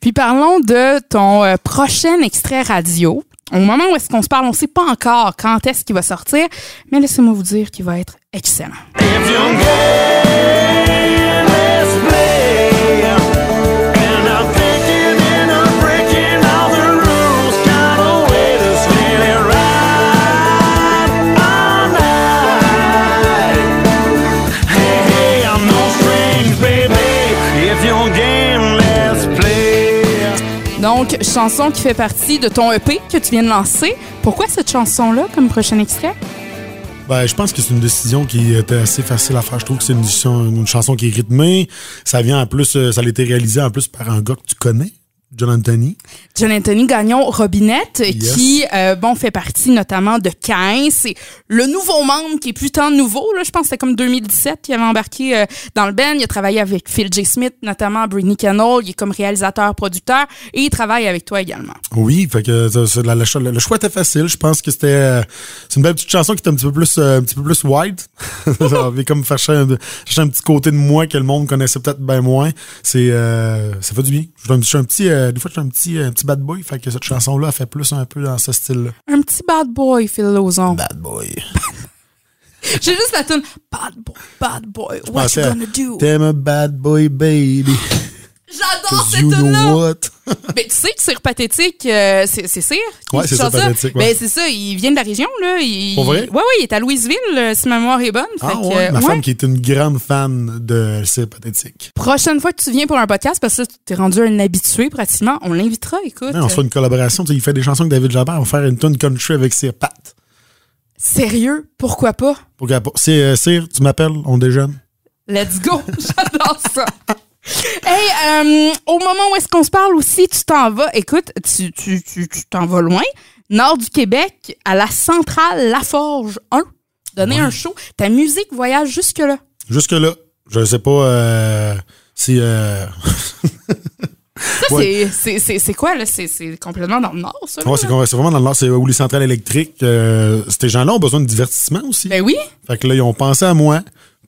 Puis parlons de ton euh, prochain extrait radio. Au moment où est-ce qu'on se parle, on ne sait pas encore quand est-ce qu'il va sortir, mais laissez-moi vous dire qu'il va être excellent. Donc, chanson qui fait partie de ton EP que tu viens de lancer. Pourquoi cette chanson-là comme prochain extrait? Ben, je pense que c'est une décision qui était assez facile à faire. Je trouve que c'est une, chanson qui est rythmée. Ça vient en plus, euh, ça a été réalisé en plus par un gars que tu connais. John Anthony. John Anthony Gagnon Robinette, qui euh, bon fait partie notamment de 15. C'est le nouveau membre qui est plus tant nouveau. Là, je pense que c'était comme 2017 qu'il avait embarqué euh, dans le band. Il a travaillé avec Phil J. Smith, notamment Britney Cannell. Il est comme réalisateur, producteur et il travaille avec toi également. Oui, fait que le, le, choix était facile. Je pense que c'était euh, c'est une belle petite chanson qui est un petit peu plus un petit peu plus wide. ça avait comme faire chercher un, chercher un, petit côté de moi que le monde connaissait peut-être bien moins. C'est ça fait du bien. Je un, un petit euh, des fois, je suis un petit, un petit bad boy. Fait que cette chanson-là fait plus un peu dans ce style-là. Un petit bad boy, Phil Lozon. Bad boy. J'ai juste la tune Bad boy, bad boy, what you gonna do? T'aimes a bad boy, baby. J'adore cette tune-là. Mais tu sais que Cire Pathétique, euh, c'est Cire Ouais, c'est ça, Pathétique. Ouais. Ben, c'est ça, il vient de la région, là. Il, Pour vrai? Ouais, ouais, il est à Louisville, euh, si ma mémoire est bonne. Ah, fait ouais, que, ma ouais. femme qui est une grande fan de Cire Pathétique. Prochaine fois que tu viens pour un podcast, parce que tu es rendu un habitué pratiquement, on l'invitera, écoute. Ouais, on se fait une collaboration. Tu sais, il fait des chansons avec David Jabbar. On va faire une tune country avec Cire Pat. Sérieux? Pourquoi pas? Pourquoi pas? C'est euh, Cire, tu m'appelles, on déjeune. Let's go! J'adore ça! Hey, euh, au moment où est-ce qu'on se parle aussi, tu t'en vas, écoute, tu tu, tu, tu t'en vas loin, nord du Québec, à la centrale Laforge 1, donner Ouais. un show. Ta musique voyage jusque-là. Jusque-là, je sais pas euh, si... euh, Ça, Ouais. c'est- c'est- c'est c'est quoi, là? C'est c'est complètement dans le nord, ça? ouais, c'est c'est vraiment dans le nord. C'est où les centrales électriques. euh, ces gens-là ont besoin de divertissement aussi. Ben oui. Fait que là, ils ont pensé à moi.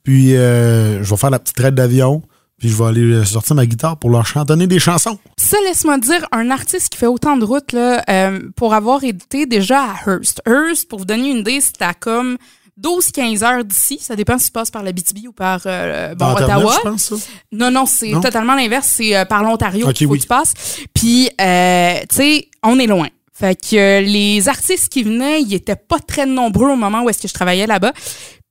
Puis, euh, je vais faire la petite traite d'avion. Puis, je vais aller euh, sortir ma guitare pour leur chantonner des chansons. Ça, laisse-moi dire, un artiste qui fait autant de routes, là, euh, pour avoir été déjà à Hearst. Hearst, pour vous donner une idée, c'est à comme 12-15 heures d'ici. Ça dépend si tu passes par la BTB ou par euh, bon, Ottawa. je pense, ça. Non, non, c'est totalement l'inverse. C'est euh, par l'Ontario Ok, qu'il faut oui. que tu passes. Puis, euh, tu sais, on est loin. Fait que euh, les artistes qui venaient, ils étaient pas très nombreux au moment où est-ce que je travaillais là-bas.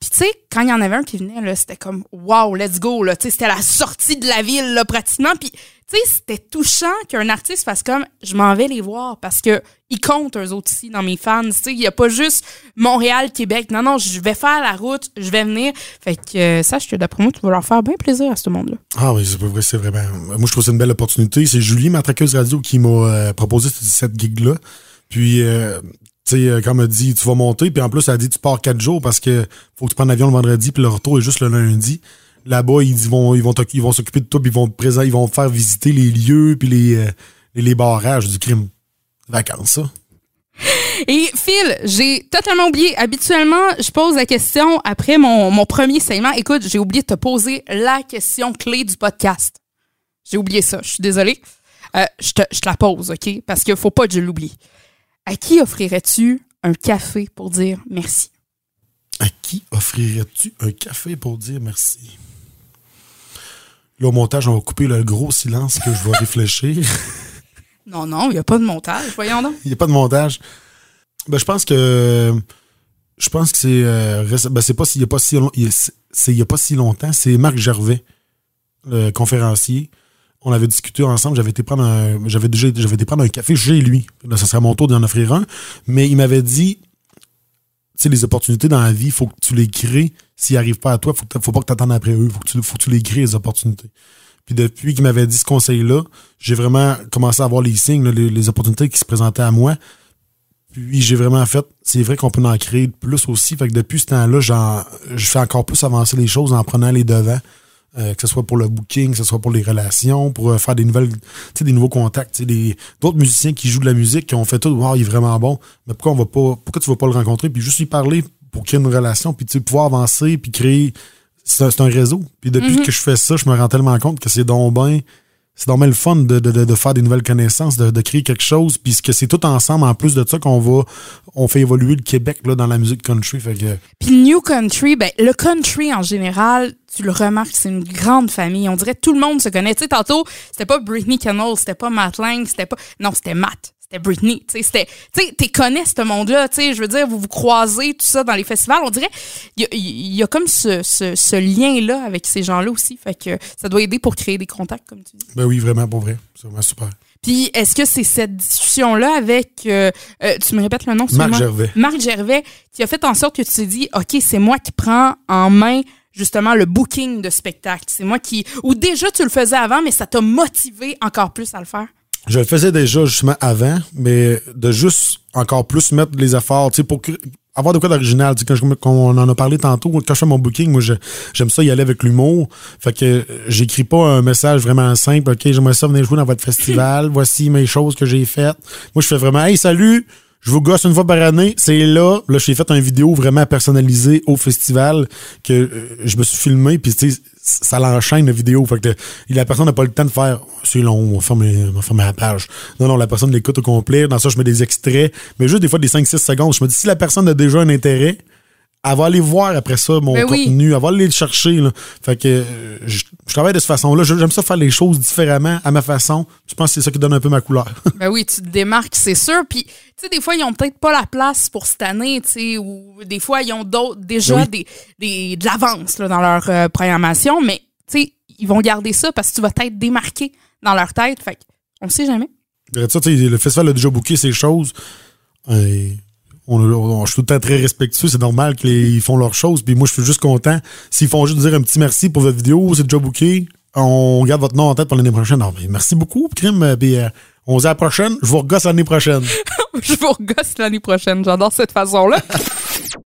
Puis tu sais, quand il y en avait un qui venait, c'était comme wow, let's go. C'était la sortie de la ville là, pratiquement. Puis tu sais, c'était touchant qu'un artiste fasse comme je m'en vais les voir parce que ils comptent eux autres ici dans mes fans. Il y a pas juste Montréal, Québec. Non, non, je vais faire la route, je vais venir. Fait que euh, sache que d'après moi, tu vas leur faire bien plaisir à ce monde-là. Ah oui, c'est vrai, c'est vraiment. Moi, je trouve c'est une belle opportunité. C'est Julie, ma traqueuse radio, qui m'a euh, proposé cette- gig-là. Puis, euh, sais, euh, quand elle dit, tu vas monter. Puis en plus, elle a dit, tu pars quatre jours parce que faut que tu prennes l'avion le vendredi. Puis le retour est juste le lundi. Là-bas, ils vont ils vont ils vont s'occuper de toi. Puis ils vont te présenter, ils vont te faire visiter les lieux. Puis les, euh, les, les barrages du crime. Vacances, ça. Et Phil, j'ai totalement oublié. Habituellement, je pose la question après mon, mon premier segment. Écoute, j'ai oublié de te poser la question clé du podcast. J'ai oublié ça. Je suis désolée. Euh, je, te, je te la pose, OK? Parce qu'il faut pas que je l'oublie. À qui offrirais-tu un café pour dire merci? À qui offrirais-tu un café pour dire merci? Là, au montage, on va couper le gros silence que je vais réfléchir. Non, non, il n'y a pas de montage. Voyons donc. Il n'y a pas de montage. Ben, je pense que. Je pense que c'est. euh, ben, c'est pas s'il y a pas si long- il- c'est il y a pas si longtemps. C'est Marc Gervais, le conférencier. On avait discuté ensemble. J'avais été prendre un. J'avais déjà j'avais été prendre un café chez lui. Là, ça serait mon tour d'en offrir un. Mais il m'avait dit. Tu sais, les opportunités dans la vie, il faut que tu les crées. S'ils n'arrivent pas à toi, faut, pas que tu après eux. Faut que tu, les crées, les opportunités. Puis depuis qu'il m'avait dit ce conseil-là, j'ai vraiment commencé à voir les signes, les, opportunités qui se présentaient à moi. Puis j'ai vraiment fait, c'est vrai qu'on peut en créer plus aussi. Fait que depuis ce temps-là, j'en- je fais encore plus avancer les choses en prenant les devants. Euh, que ce soit pour le booking, que ce soit pour les relations, pour euh, faire des nouvelles, tu sais, des nouveaux contacts. tu sais, des- D'autres musiciens qui jouent de la musique, qui ont fait tout, wow, il est vraiment bon. Mais pourquoi on va pas, pourquoi tu vas pas le rencontrer, puis juste lui parler pour créer une relation, puis pouvoir avancer, puis créer. C'est un, c'est un réseau. Puis depuis Mhm. que je fais ça, je me rends tellement compte que c'est donc ben c'est normal le fun de, de, de, faire des nouvelles connaissances, de, de créer quelque chose, puis que c'est tout ensemble, en plus de ça, qu'on va, on fait évoluer le Québec là, dans la musique country. Fait que... Puis New Country, ben, le country en général, tu le remarques, c'est une grande famille. On dirait tout le monde se connaît. Tu sais, tantôt, c'était pas Britney Connell, c'était pas Matt Lang, c'était pas. Non, c'était Matt. C'était Britney. Tu sais, tu connais ce monde-là. Tu sais, je veux dire, vous vous croisez, tout ça, dans les festivals. On dirait, il y, a, comme ce, ce, lien-là avec ces gens-là aussi. Fait que ça doit aider pour créer des contacts, comme tu dis. Ben oui, vraiment, pour vrai. C'est vraiment super. Puis, est-ce que c'est cette discussion-là avec, euh, euh, tu me répètes le nom? Marc Gervais. Marc Gervais, qui a fait en sorte que tu t'es dit, OK, c'est moi qui prends en main justement le booking de spectacle. C'est moi qui. Ou déjà tu le faisais avant, mais ça t'a motivé encore plus à le faire? Je le faisais déjà justement avant, mais de juste encore plus mettre les efforts, tu sais, pour avoir de quoi d'original. Tu sais, quand, on en a parlé tantôt, quand je fais mon booking, moi, j'aime ça y aller avec l'humour. Fait que j'écris pas un message vraiment simple. OK, j'aimerais ça venir jouer dans votre festival. Voici mes choses que j'ai faites. Moi, je fais vraiment, hey, salut! je vous gosse une fois par année. C'est là, là, j'ai fait une vidéo vraiment personnalisée au festival que euh, je me suis filmé, puis tu sais, ça l'enchaîne la vidéo. Fait que la personne n'a pas le temps de faire c'est long, on va fermer, la page. Non, non, la personne l'écoute au complet. Dans ça, je mets des extraits, mais juste des fois des 5-6 secondes. Je me dis si la personne a déjà un intérêt, elle va aller voir après ça mon ben contenu, elle va aller le chercher. Là. Fait que euh, je, travaille de cette façon-là. J'aime ça faire les choses différemment, à ma façon. Je pense que c'est ça qui donne un peu ma couleur? ben oui, tu te démarques, c'est sûr. Puis, tu sais, des fois, ils ont peut-être pas la place pour cette année, tu sais, ou des fois, ils ont d'autres déjà ben des, de l'avance dans leur euh, programmation, mais, tu sais, ils vont garder ça parce que tu vas être démarqué dans leur tête. Fait on ne sait jamais. Ça, le festival a déjà booké ces choses. On, je suis tout le temps très respectueux, c'est normal qu'ils font leurs choses. Puis moi, je suis juste content. S'ils font juste dire un petit merci pour votre vidéo, c'est déjà booké. On garde votre nom en tête pour l'année prochaine. Non, mais merci beaucoup, Crime. Euh, puis, euh, on se dit à la prochaine. Je vous regosse l'année prochaine. je vous regosse l'année prochaine. J'adore cette façon-là.